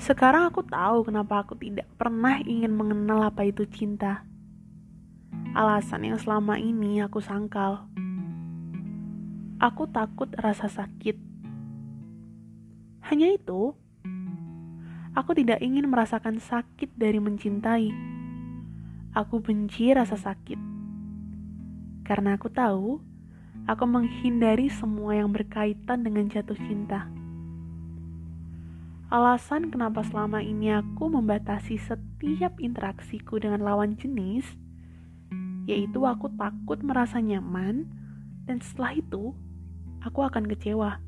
Sekarang aku tahu kenapa aku tidak pernah ingin mengenal apa itu cinta. Alasan yang selama ini aku sangkal. Aku takut rasa sakit. Hanya itu, aku tidak ingin merasakan sakit dari mencintai. Aku benci rasa sakit. Karena aku tahu, aku menghindari semua yang berkaitan dengan jatuh cinta. Alasan kenapa selama ini aku membatasi setiap interaksiku dengan lawan jenis, yaitu aku takut merasa nyaman, dan setelah itu aku akan kecewa.